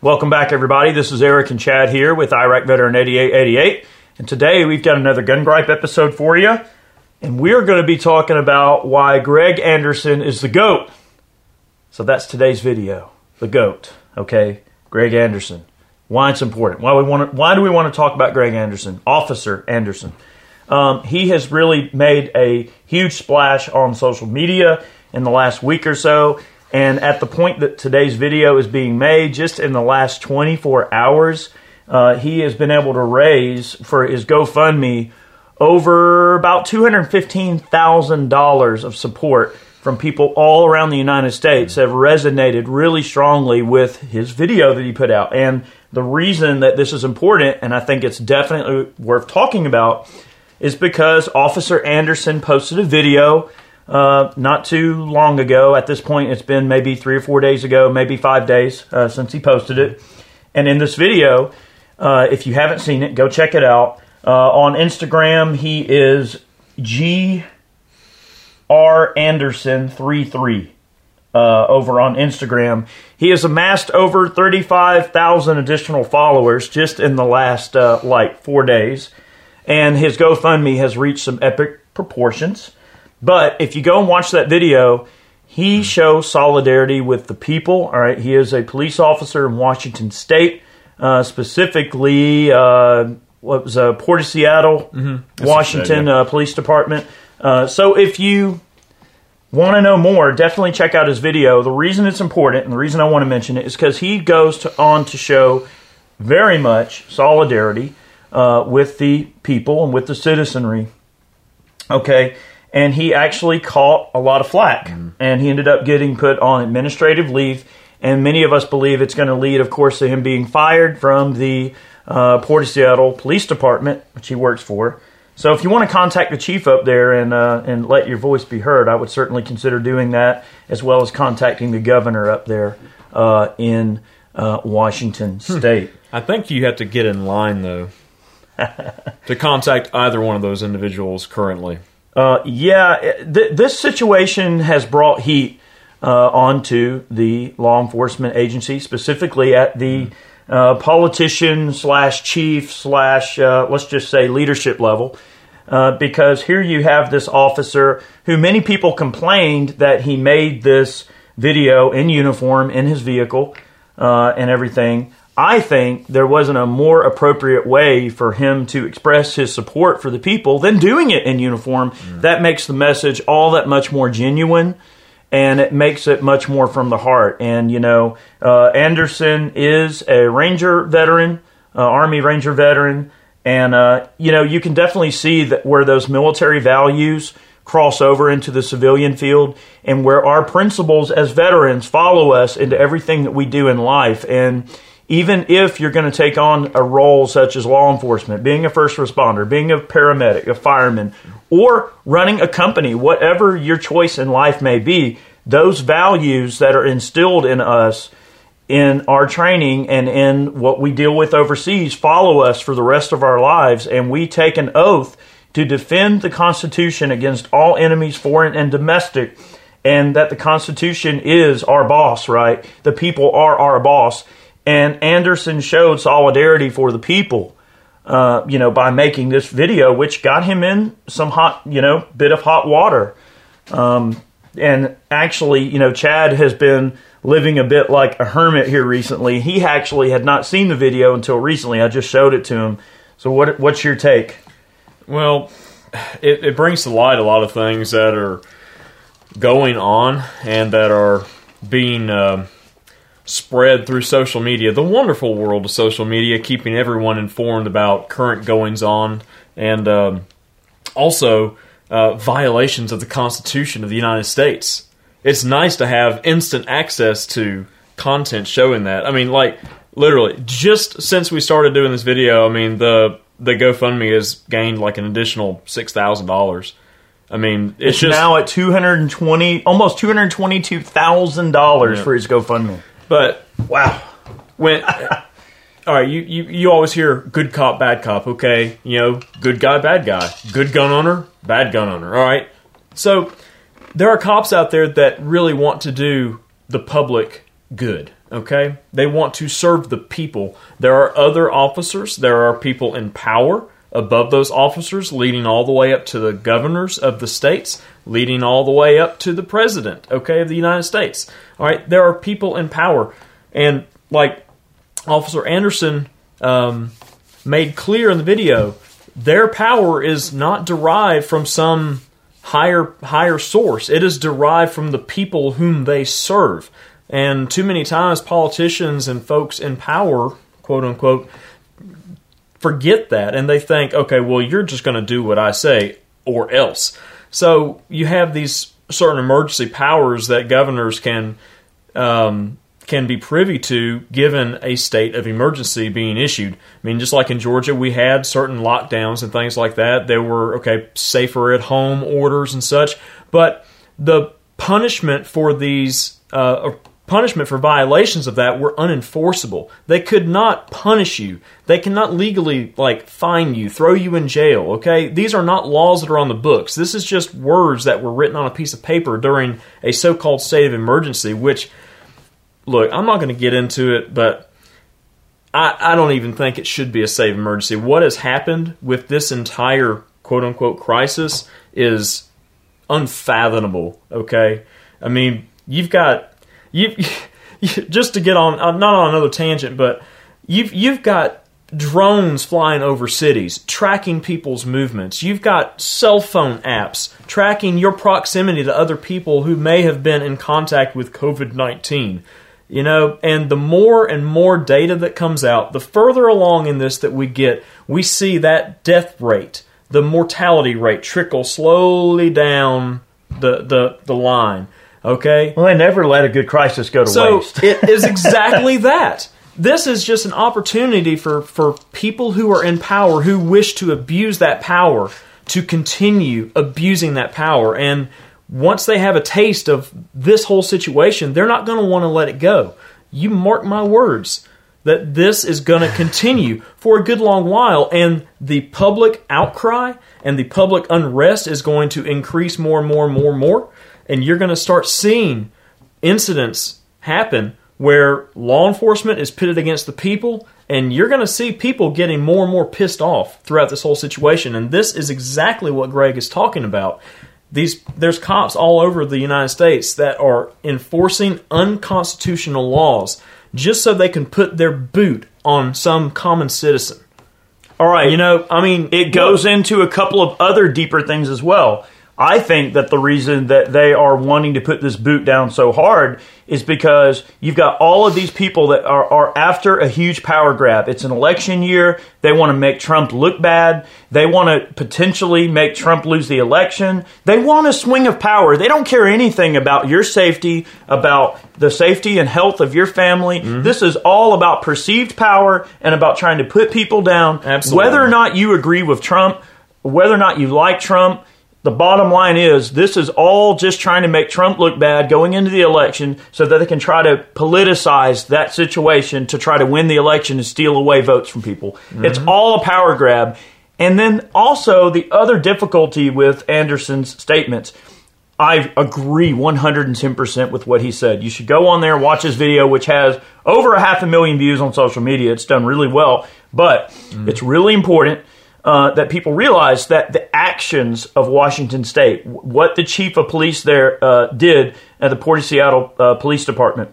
Welcome back, everybody. This is Eric and Chad here with Iraq Veteran 8888. And today we've got another Gun Gripe episode for you. And we're going to be talking about why Greg Anderson is the GOAT. So that's today's video. The GOAT. Okay? Greg Anderson. Why it's important. Why, we want to, why do we want to talk about Greg Anderson? Officer Anderson. Um, he has really made a huge splash on social media in the last week or so. And at the point that today's video is being made, just in the last 24 hours, uh, he has been able to raise for his GoFundMe over about $215,000 of support from people all around the United States have resonated really strongly with his video that he put out. And the reason that this is important, and I think it's definitely worth talking about, is because Officer Anderson posted a video uh, not too long ago. At this point, it's been maybe three or four days ago, maybe five days uh, since he posted it. And in this video, uh, if you haven't seen it, go check it out. Uh, on Instagram, he is G R Anderson 33 uh, over on Instagram. He has amassed over 35,000 additional followers just in the last like four days. And his GoFundMe has reached some epic proportions. But if you go and watch that video, he shows solidarity with the people. All right, he is a police officer in Washington State, uh, specifically uh, what was uh, Port of Seattle, Mm-hmm. Washington uh, Police Department. Uh, so if you want to know more, definitely check out his video. The reason it's important and the reason I want to mention it is because he goes to, on to show very much solidarity uh, with the people and with the citizenry. Okay, and he actually caught a lot of flack, and he ended up getting put on administrative leave. And many of us believe it's going to lead, of course, to him being fired from the uh, Port of Seattle Police Department, which he works for. So, if you want to contact the chief up there and uh, and let your voice be heard, I would certainly consider doing that, as well as contacting the governor up there uh, in uh, Washington State. I think you have to get in line though to contact either one of those individuals currently. Uh, yeah, th- this situation has brought heat uh, onto the law enforcement agency, specifically at the uh, politician slash chief slash uh, let's just say leadership level. Uh, because here you have this officer who many people complained that he made this video in uniform in his vehicle uh, and everything. I think there wasn't a more appropriate way for him to express his support for the people than doing it in uniform. That makes the message all that much more genuine and it makes it much more from the heart. And, you know, uh, Anderson is a Ranger veteran, uh, Army Ranger veteran. And, uh, you know, you can definitely see that where those military values cross over into the civilian field and where our principles as veterans follow us into everything that we do in life. And, even if you're going to take on a role such as law enforcement, being a first responder, being a paramedic, a fireman, or running a company, whatever your choice in life may be, those values that are instilled in us in our training and in what we deal with overseas follow us for the rest of our lives. And we take an oath to defend the Constitution against all enemies, foreign and domestic, and that the Constitution is our boss, right? The people are our boss and Anderson showed solidarity for the people, uh, you know, by making this video, which got him in some hot, you know, bit of hot water. Um, and actually, you know, Chad has been living a bit like a hermit here recently. He actually had not seen the video until recently. I just showed it to him. So, what what's your take? Well, it, it brings to light a lot of things that are going on and that are being uh, spread through social media. The wonderful world of social media, keeping everyone informed about current goings on and um, also uh, violations of the Constitution of the United States. It's nice to have instant access to content showing that. I mean, like literally, just since we started doing this video, I mean the the GoFundMe has gained like an additional six thousand dollars. I mean, it's, It's just now at two hundred and twenty, almost two hundred twenty-two thousand dollars for his GoFundMe. But Wow. when all right, you, you you always hear good cop, bad cop. Okay, you know, good guy, bad guy, good gun owner, bad gun owner. All right, so there are cops out there that really want to do the public good. Okay? They want to serve the people. There are other officers, there are people in power above those officers, leading all the way up to the governors of the states, leading all the way up to the president, okay, of the United States. All right? There are people in power. And like Officer Anderson um, made clear in the video, their power is not derived from some higher higher source. It is derived from the people whom they serve. And too many times politicians and folks in power, quote unquote, forget that and they think, okay, well you're just going to do what I say or else. So you have these certain emergency powers that governors can um, can be privy to given a state of emergency being issued. I mean, just like in Georgia, we had certain lockdowns and things like that. There were, okay, safer at home orders and such. But the punishment for these, uh, punishment for violations of that were unenforceable. They could not punish you. They cannot legally, like, fine you, throw you in jail, okay? These are not laws that are on the books. This is just words that were written on a piece of paper during a so called state of emergency, which look, I'm not going to get into it, but I, I don't even think it should be a state of emergency. What has happened with this entire quote unquote crisis is unfathomable. Okay, I mean, you've got you just to get on uh, not on another tangent, but you've you've got drones flying over cities, tracking people's movements. You've got cell phone apps tracking your proximity to other people who may have been in contact with COVID 19. You know, and the more and more data that comes out, the further along in this that we get, we see that death rate, the mortality rate trickle slowly down the the, the line. Okay? Well, they never let a good crisis go to So waste. it is exactly that. This is just an opportunity for, for people who are in power who wish to abuse that power to continue abusing that power. And once they have a taste of this whole situation, they're not going to want to let it go. You mark my words that this is going to continue for a good long while, and the public outcry and the public unrest is going to increase more and more and more and more. And you're going to start seeing incidents happen where law enforcement is pitted against the people, and you're going to see people getting more and more pissed off throughout this whole situation. And this is exactly what Greg is talking about. These there's cops all over the United States that are enforcing unconstitutional laws just so they can put their boot on some common citizen. All right, You know, I mean, it goes into a couple of other deeper things as well. I think that the reason that they are wanting to put this boot down so hard is because you've got all of these people that are, are after a huge power grab. It's an election year. They want to make Trump look bad. They want to potentially make Trump lose the election. They want a swing of power. They don't care anything about your safety, about the safety and health of your family. Mm-hmm. This is all about perceived power and about trying to put people down. Absolutely. Whether or not you agree with Trump, whether or not you like Trump, the bottom line is this is all just trying to make Trump look bad going into the election so that they can try to politicize that situation to try to win the election and steal away votes from people. Mm-hmm. It's all a power grab. And then also the other difficulty with Anderson's statements. I agree 110% with what he said. You should go on there, watch his video, which has over a half a million views on social media. It's done really well. But mm-hmm. it's really important uh, that people realize that the actions of Washington State, what the chief of police there uh, did at the Port of Seattle uh, Police Department,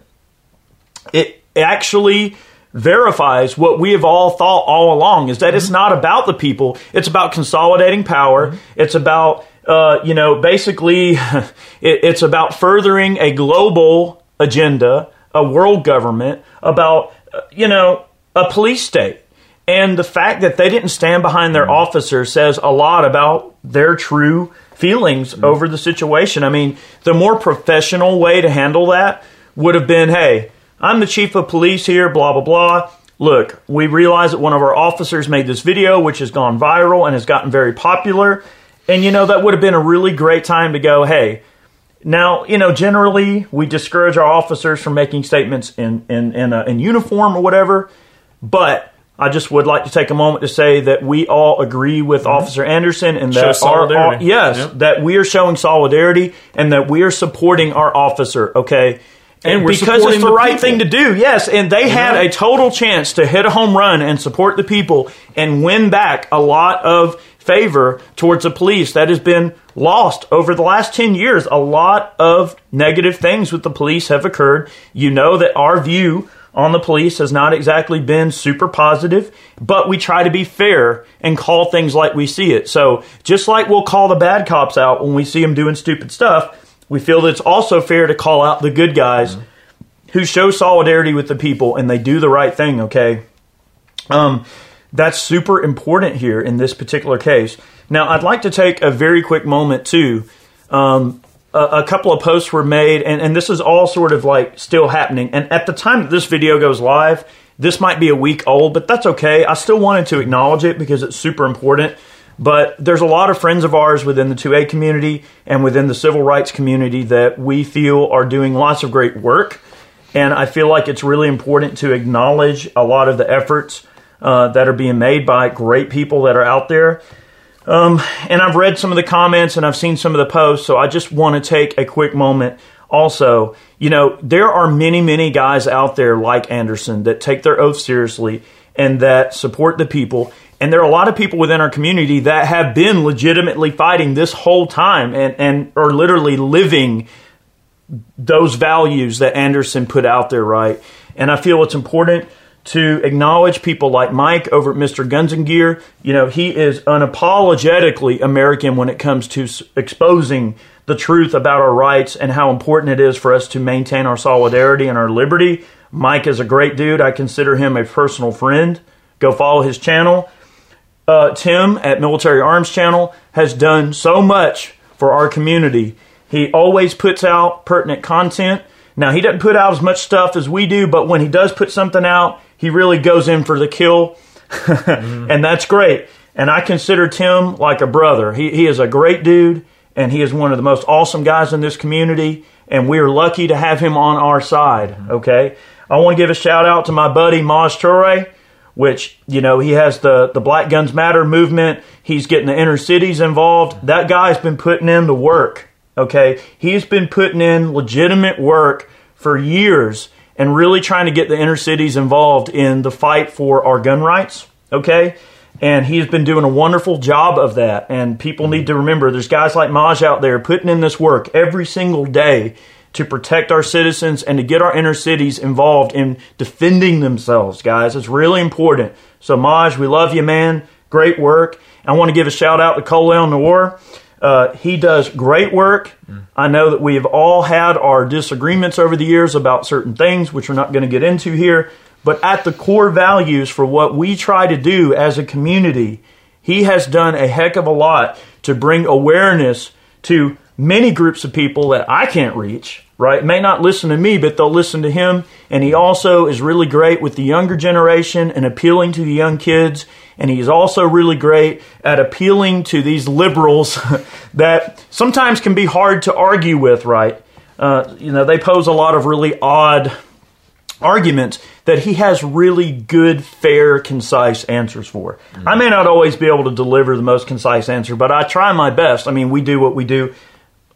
it actually verifies what we have all thought all along is that it's not about the people. It's about consolidating power. It's about uh, you know basically it, it's about furthering a global agenda a world government about uh, you know a police state and the fact that they didn't stand behind their officer says a lot about their true feelings over the situation. I mean, the more professional way to handle that would have been hey, I'm the chief of police here, blah, blah, blah. Look, we realize that one of our officers made this video, which has gone viral and has gotten very popular. And, you know, that would have been a really great time to go, hey, now, you know, generally we discourage our officers from making statements in in in, uh, in uniform or whatever, but I just would like to take a moment to say that we all agree with mm-hmm. Officer Anderson and that our, our yes, Yep. that we are showing solidarity and that we are supporting our officer. Okay, And we're because it's the, the right people. thing to do. Yes, and they had a total chance to hit a home run and support the people and win back a lot of favor towards the police that has been lost over the last 10 years. A lot of negative things with the police have occurred. You know that our view on the police has not exactly been super positive, but we try to be fair and call things like we see it. So, just like we'll call the bad cops out when we see them doing stupid stuff, we feel that it's also fair to call out the good guys who show solidarity with the people and they do the right thing, okay? Um, that's super important here in this particular case. Now, I'd like to take a very quick moment too. Um, a, couple of posts were made, and, and this is all sort of like still happening. And at the time that this video goes live, this might be a week old, but that's okay. I still wanted to acknowledge it because it's super important. But there's a lot of friends of ours within the 2A community and within the civil rights community that we feel are doing lots of great work. And I feel like it's really important to acknowledge a lot of the efforts uh, that are being made by great people that are out there. Um, and I've read some of the comments and I've seen some of the posts, so I just want to take a quick moment. Also, you know, there are many, many guys out there like Anderson that take their oath seriously and that support the people. And there are a lot of people within our community that have been legitimately fighting this whole time and, and are literally living those values that Anderson put out there, right? And I feel it's important to acknowledge people like Mike over at Mr. Guns and Gear. You know, he is unapologetically American when it comes to exposing the truth about our rights and how important it is for us to maintain our solidarity and our liberty. Mike is a great dude. I consider him a personal friend. Go follow his channel. Uh, Tim at Military Arms Channel has done so much for our community. He always puts out pertinent content. Now, he doesn't put out as much stuff as we do, but when he does put something out, he really goes in for the kill. and that's great. And I consider Tim like a brother. He, he is a great dude, and he is one of the most awesome guys in this community, and we are lucky to have him on our side, okay? I want to give a shout out to my buddy Maj Toure which you know he has the the Black Guns Matter movement. He's getting the inner cities involved. That guy's been putting in the work. Okay, he's been putting in legitimate work for years and really trying to get the inner cities involved in the fight for our gun rights. Okay. And he's been doing a wonderful job of that. And people need to remember there's guys like Maj out there putting in this work every single day to protect our citizens and to get our inner cities involved in defending themselves, guys. It's really important. So, Maj, we love you, man. Great work. I want to give a shout out to Colion Noir. Uh, he does great work. I know that we have all had our disagreements over the years about certain things, which we're not going to get into here. But at the core values for what we try to do as a community, he has done a heck of a lot to bring awareness to many groups of people that I can't reach, right? May not listen to me, but they'll listen to him. And he also is really great with the younger generation and appealing to the young kids. And he's also really great at appealing to these liberals that sometimes can be hard to argue with, right? Uh, you know, they pose a lot of really odd arguments that he has really good, fair, concise answers for. I may not always be able to deliver the most concise answer, but I try my best. I mean, we do what we do,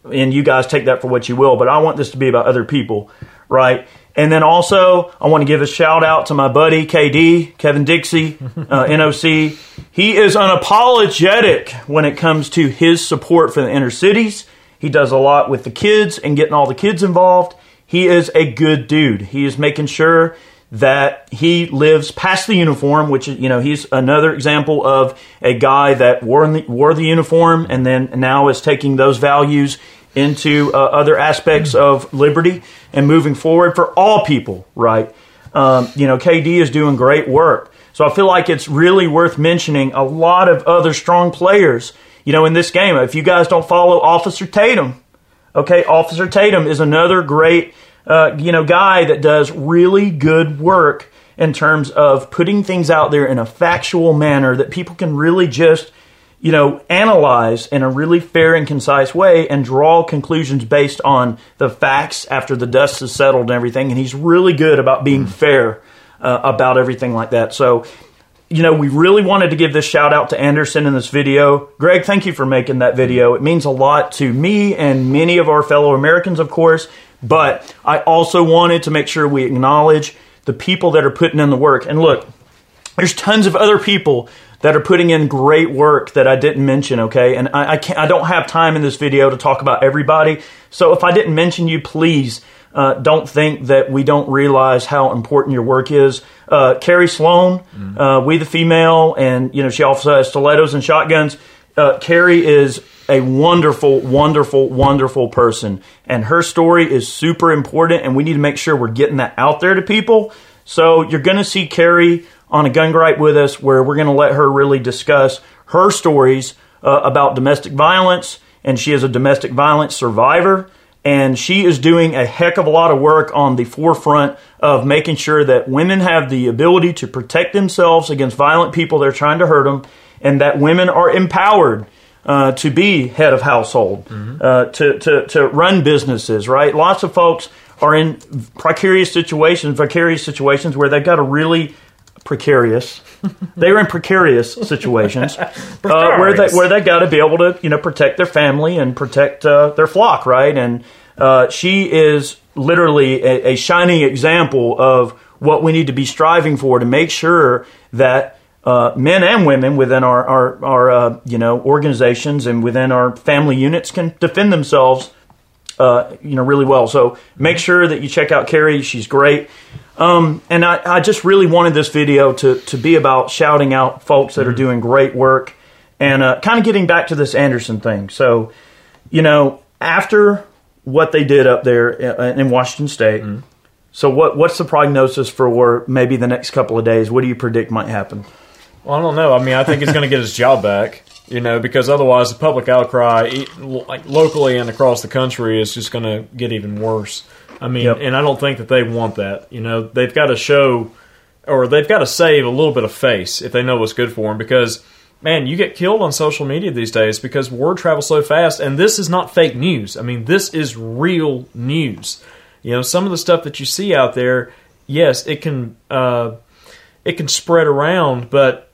and you guys take that for what you will, but I want this to be about other people, right? And then also, I want to give a shout out to my buddy KD, Kevin Dixie, uh, NOC. He is unapologetic when it comes to his support for the inner cities. He does a lot with the kids and getting all the kids involved. He is a good dude. He is making sure that he lives past the uniform, which you know he's another example of a guy that wore the, wore the uniform and then now is taking those values into uh, other aspects of liberty and moving forward for all people. Right? Um, you know, KD is doing great work. So I feel like it's really worth mentioning a lot of other strong players. You know, in this game, if you guys don't follow Officer Tatum, Okay, Officer Tatum is another great, uh, you know, guy that does really good work in terms of putting things out there in a factual manner that people can really just, you know, analyze in a really fair and concise way and draw conclusions based on the facts after the dust has settled and everything. And he's really good about being fair uh, about everything like that. So, you know, we really wanted to give this shout out to Anderson in this video. Greg, thank you for making that video. It means a lot to me and many of our fellow Americans, of course, But I also wanted to make sure we acknowledge the people that are putting in the work. And look, there's tons of other people that are putting in great work that I didn't mention, okay? And I, I can't, I don't have time in this video to talk about everybody. So if I didn't mention you, please uh, don't think that we don't realize how important your work is. Uh, Carrie Sloan, uh, We the Female, and you know she also has stilettos and shotguns. Uh, Carrie is a wonderful, wonderful, wonderful person, and her story is super important, and we need to make sure we're getting that out there to people. So you're going to see Carrie on a gun gripe with us, where we're going to let her really discuss her stories uh, about domestic violence, and she is a domestic violence survivor and she is doing a heck of a lot of work on the forefront of making sure that women have the ability to protect themselves against violent people that are trying to hurt them, and that women are empowered uh, to be head of household, mm-hmm. uh, to, to, to run businesses, right? Lots of folks are in precarious situations, vicarious situations where they've got to really precarious. they are in precarious situations uh, where they where they got to be able to you know protect their family and protect uh, their flock, right? And uh, she is literally a, a, shining example of what we need to be striving for to make sure that. Uh, men and women within our our, our uh, you know organizations and within our family units can defend themselves uh, you know really well. So make sure that you check out Carrie. She's great. Um, and I, I, just really wanted this video to, to be about shouting out folks that mm-hmm. are doing great work and uh, kind of getting back to this Anderson thing. So, you know, after what they did up there uh, in Washington State, mm-hmm. so what what's the prognosis for maybe the next couple of days? What do you predict might happen? Well, I don't know. I mean, I think he's going to get his job back. You know, because otherwise the public outcry, like locally and across the country, is just going to get even worse. I mean, yep. and I don't think that they want that. You know, they've got to show or they've got to save a little bit of face if they know what's good for them because man, you get killed on social media these days because word travels so fast and this is not fake news. I mean, this is real news. You know, some of the stuff that you see out there, yes, it can uh, it can spread around, but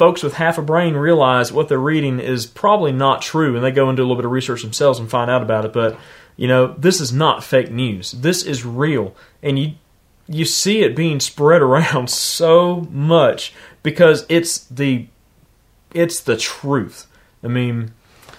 folks with half a brain realize what they're reading is probably not true and they go and do a little bit of research themselves and find out about it, but you know, this is not fake news. This is real. And you you see it being spread around so much because it's the it's the truth. I mean,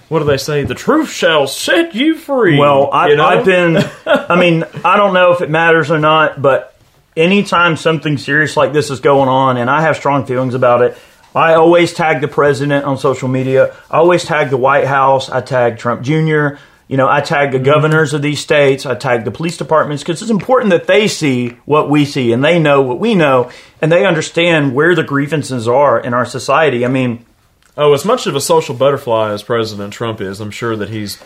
what do they say? The truth shall set you free. Well, I, you know? I've been. I mean, I don't know if it matters or not, but anytime something serious like this is going on, and I have strong feelings about it, I always tag the president on social media. I always tag the White House. I tag Trump Jr. You know, I tag the mm-hmm. governors of these states, I tag the police departments because it's important that they see what we see and they know what we know and they understand where the grievances are in our society. I mean, oh, as much of a social butterfly as President Trump is, I'm sure that he's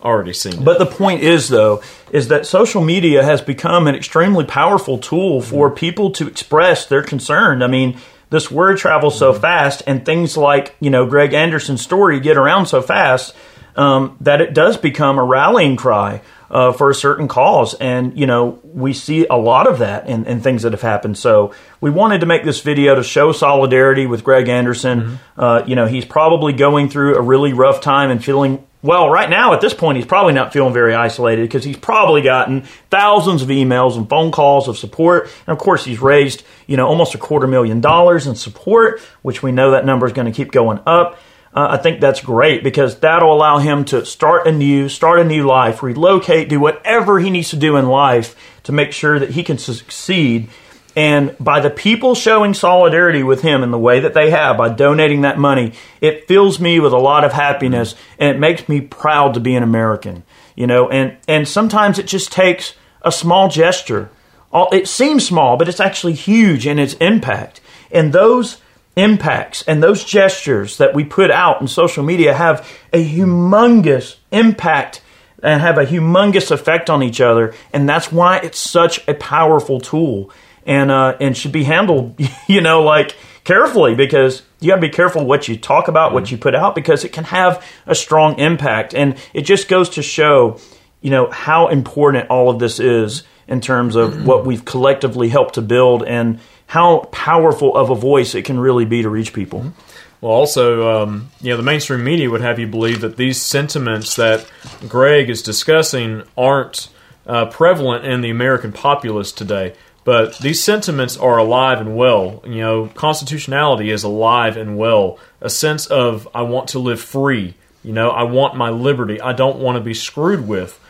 already seen it. But the point is, though, is that social media has become an extremely powerful tool for mm-hmm. people to express their concern. I mean, this word travels so mm-hmm. fast, and things like you know Greg Anderson's story get around so fast um, that it does become a rallying cry uh, for a certain cause. And, you know, we see a lot of that in, in, things that have happened. So we wanted to make this video to show solidarity with Greg Anderson. Mm-hmm. Uh, you know, he's probably going through a really rough time and feeling. Well, right now at this point, he's probably not feeling very isolated because he's probably gotten thousands of emails and phone calls of support. And of course, he's raised, you know, almost a quarter million dollars in support, which we know that number is going to keep going up uh, I think that's great because that'll allow him to start anew, start a new life, relocate, do whatever he needs to do in life to make sure that he can succeed. And by the people showing solidarity with him in the way that they have by donating that money, it fills me with a lot of happiness and it makes me proud to be an American. You know, and, and sometimes it just takes a small gesture. It seems small, but it's actually huge in its impact. And those impacts and those gestures that we put out in social media have a humongous impact and have a humongous effect on each other and that's why it's such a powerful tool and uh, and should be handled you know like carefully because you got to be careful what you talk about what you put out because it can have a strong impact and it just goes to show you know how important all of this is in terms of what we've collectively helped to build and how powerful of a voice it can really be to reach people. Well, also, um, you know, the mainstream media would have you believe that these sentiments that Greg is discussing aren't uh, prevalent in the American populace today. But these sentiments are alive and well. You know, constitutionality is alive and well. A sense of I want to live free. You know, I want my liberty. I don't want to be screwed with.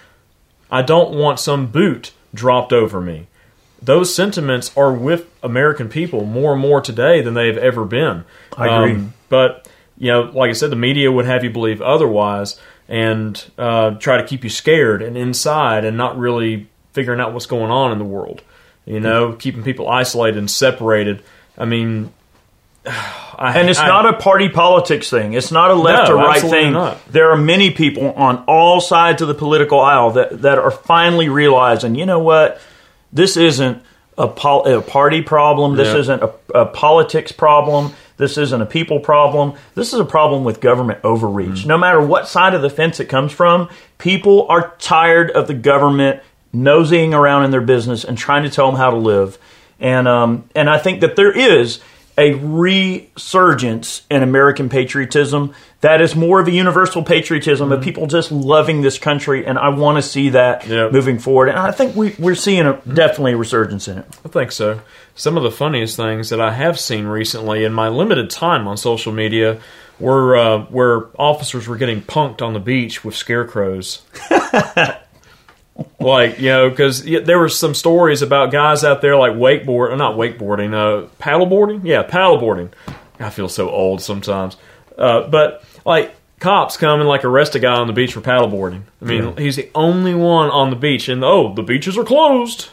I don't want some boot dropped over me. Those sentiments are with American people more and more today than they've ever been. I agree. Um, but you know, like I said, the media would have you believe otherwise and uh, try to keep you scared and inside and not really figuring out what's going on in the world. You know, keeping people isolated and separated. I mean, I, And it's I- not a party politics thing. It's not a left No, or right thing. not. There are many people on all sides of the political aisle that, that are finally realizing, you know what, this isn't a, pol- a party problem. This Yeah. isn't a, a politics problem. This isn't a people problem. This is a problem with government overreach. Mm-hmm. No matter what side of the fence it comes from, people are tired of the government nosying around in their business and trying to tell them how to live. And um, and I think that there is a resurgence in American patriotism that is more of a universal patriotism of people just loving this country, and I want to see that Yeah. moving forward. And I think we, we're seeing a, definitely a resurgence in it. I think so. Some of the funniest things that I have seen recently in my limited time on social media were uh, where officers were getting punked on the beach with scarecrows. like you know, because there were some stories about guys out there like wakeboard, uh, not wakeboarding, uh, paddleboarding. Yeah, paddleboarding. I feel so old sometimes, uh, but like cops come and like arrest a guy on the beach for paddleboarding. I mean, he's the only one on the beach, and oh, the beaches are closed.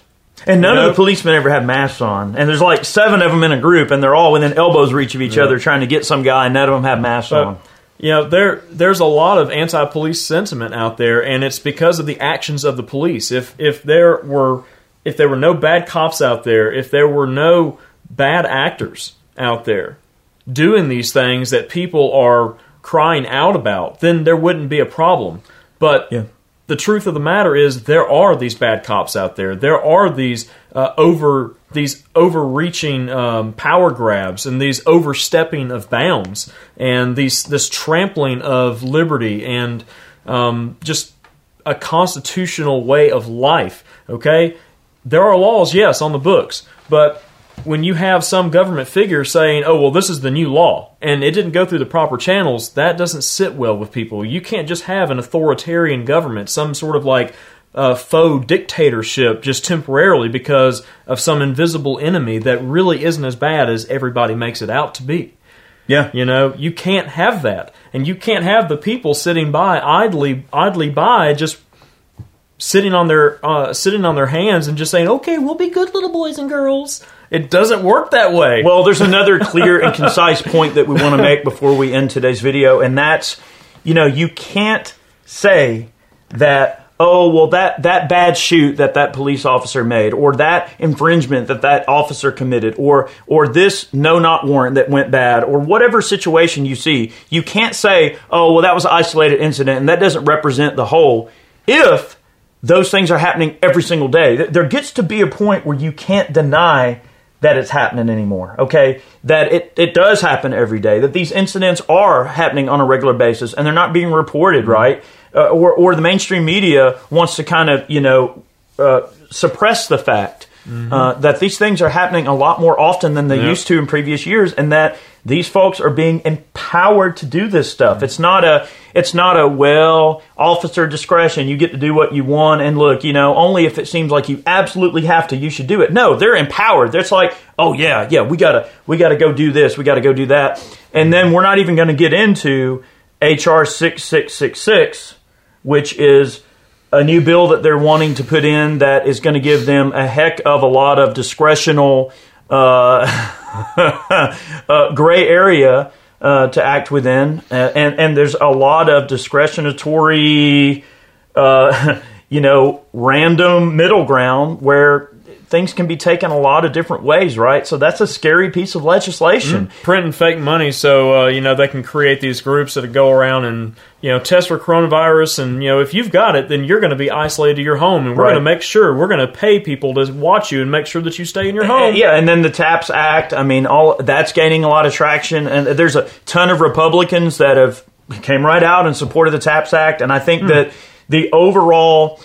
And none You of the policemen ever have masks on. And there's like seven of them in a group, and they're all within elbows reach of each other trying to get some guy, and none of them have masks on. You know, there there's a lot of anti-police sentiment out there, and it's because of the actions of the police. If if there were if there were no bad cops out there, if there were no bad actors out there doing these things that people are crying out about, then there wouldn't be a problem. But Yeah. the truth of the matter is there are these bad cops out there. There are these uh, over these overreaching um, power grabs and these overstepping of bounds and these this trampling of liberty and um, just a constitutional way of life. Okay, there are laws, yes, on the books, but when you have some government figure saying, "Oh, well, this is the new law," and it didn't go through the proper channels, that doesn't sit well with people. You can't just have an authoritarian government, some sort of like uh, faux dictatorship, just temporarily because of some invisible enemy that really isn't as bad as everybody makes it out to be. Yeah. You know, you can't have that, and you can't have the people sitting by idly, idly by, just sitting on their uh, sitting on their hands and just saying, "Okay, we'll be good little boys and girls." It doesn't work that way. Well, there's another clear and concise point that we want to make before we end today's video, and that's, you know, you can't say that, oh, well, that, that bad shoot that that police officer made, or that infringement that that officer committed, or, or this no not warrant that went bad, or whatever situation you see, you can't say, oh, well, that was an isolated incident, and that doesn't represent the whole. If those things are happening every single day. There gets to be a point where you can't deny that it's happening anymore. Okay, that it, it does happen every day. That these incidents are happening on a regular basis and they're not being reported right, uh, or or the mainstream media wants to kind of you know uh, suppress the fact. Uh, that these things are happening a lot more often than they Yeah. used to in previous years, and that these folks are being empowered to do this stuff. It's not a it's not a well officer discretion. You get to do what you want, and look, you know, only if it seems like you absolutely have to, you should do it. No, they're empowered. It's like, oh yeah, yeah, we gotta we gotta go do this, we gotta go do that, and then we're not even going to get into HR six six six six, which is a new bill that they're wanting to put in that is going to give them a heck of a lot of discretional uh, uh, gray area uh, to act within, and and there's a lot of discretionatory, uh, you know, random middle ground where things can be taken a lot of different ways, right? So that's a scary piece of legislation. printing fake money so uh, you know they can create these groups that go around and you know test for coronavirus and you know if you've got it then you're going to be isolated to your home and we're Right. going to make sure we're going to pay people to watch you and make sure that you stay in your home Yeah, and then the TAPS Act. I mean, all that's gaining a lot of traction, and there's a ton of Republicans that have came right out and supported the TAPS Act, and I think that the overall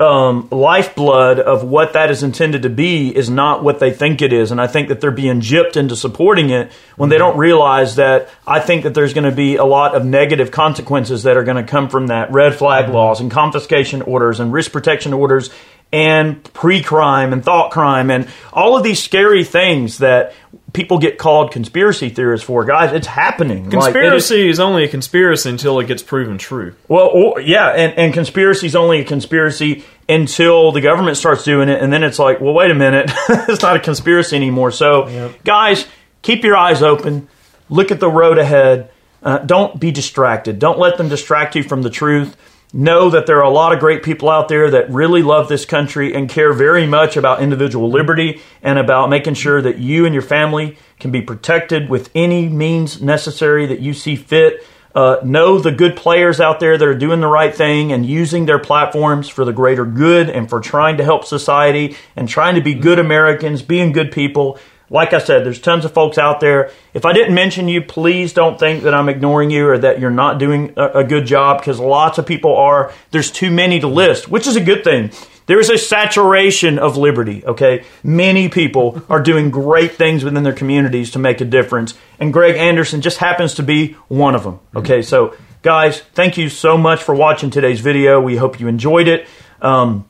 um, lifeblood of what that is intended to be is not what they think it is. And I think that they're being gypped into supporting it when they don't realize that I think that there's going to be a lot of negative consequences that are going to come from that. Red flag laws and confiscation orders and risk protection orders and pre-crime and thought crime and all of these scary things that people get called conspiracy theorists for. Guys, it's happening. Like, it is- Conspiracy is only a conspiracy until it gets proven true. well, or, yeah, and, and conspiracy is only a conspiracy until the government starts doing it, and then it's like, well, wait a minute, it's not a conspiracy anymore. So, guys, keep your eyes open, look at the road ahead. Uh, don't be distracted. Don't let them distract you from the truth. Know that there are a lot of great people out there that really love this country and care very much about individual liberty and about making sure that you and your family can be protected with any means necessary that you see fit. Uh, know the good players out there that are doing the right thing and using their platforms for the greater good and for trying to help society and trying to be good Americans, being good people. Like I said, there's tons of folks out there. If I didn't mention you, please don't think that I'm ignoring you or that you're not doing a, a good job because lots of people are. There's too many to list, which is a good thing. There is a saturation of liberty, okay? Many people are doing great things within their communities to make a difference. And Greg Anderson just happens to be one of them, okay? So, guys, thank you so much for watching today's video. We hope you enjoyed it. Um,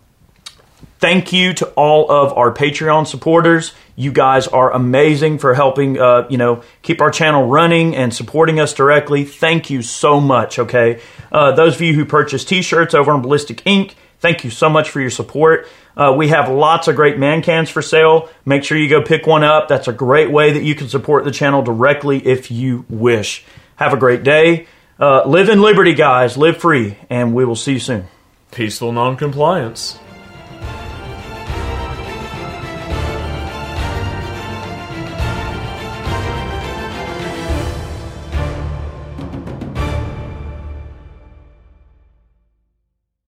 thank you to all of our Patreon supporters. You guys are amazing for helping, uh, you know, keep our channel running and supporting us directly. Thank you so much. Okay, uh, those of you who purchase T-shirts over on Ballistic Ink, thank you so much for your support. Uh, we have lots of great man cans for sale. Make sure you go pick one up. That's a great way that you can support the channel directly if you wish. Have a great day. Uh, live in liberty, guys. Live free, and we will see you soon. Peaceful noncompliance.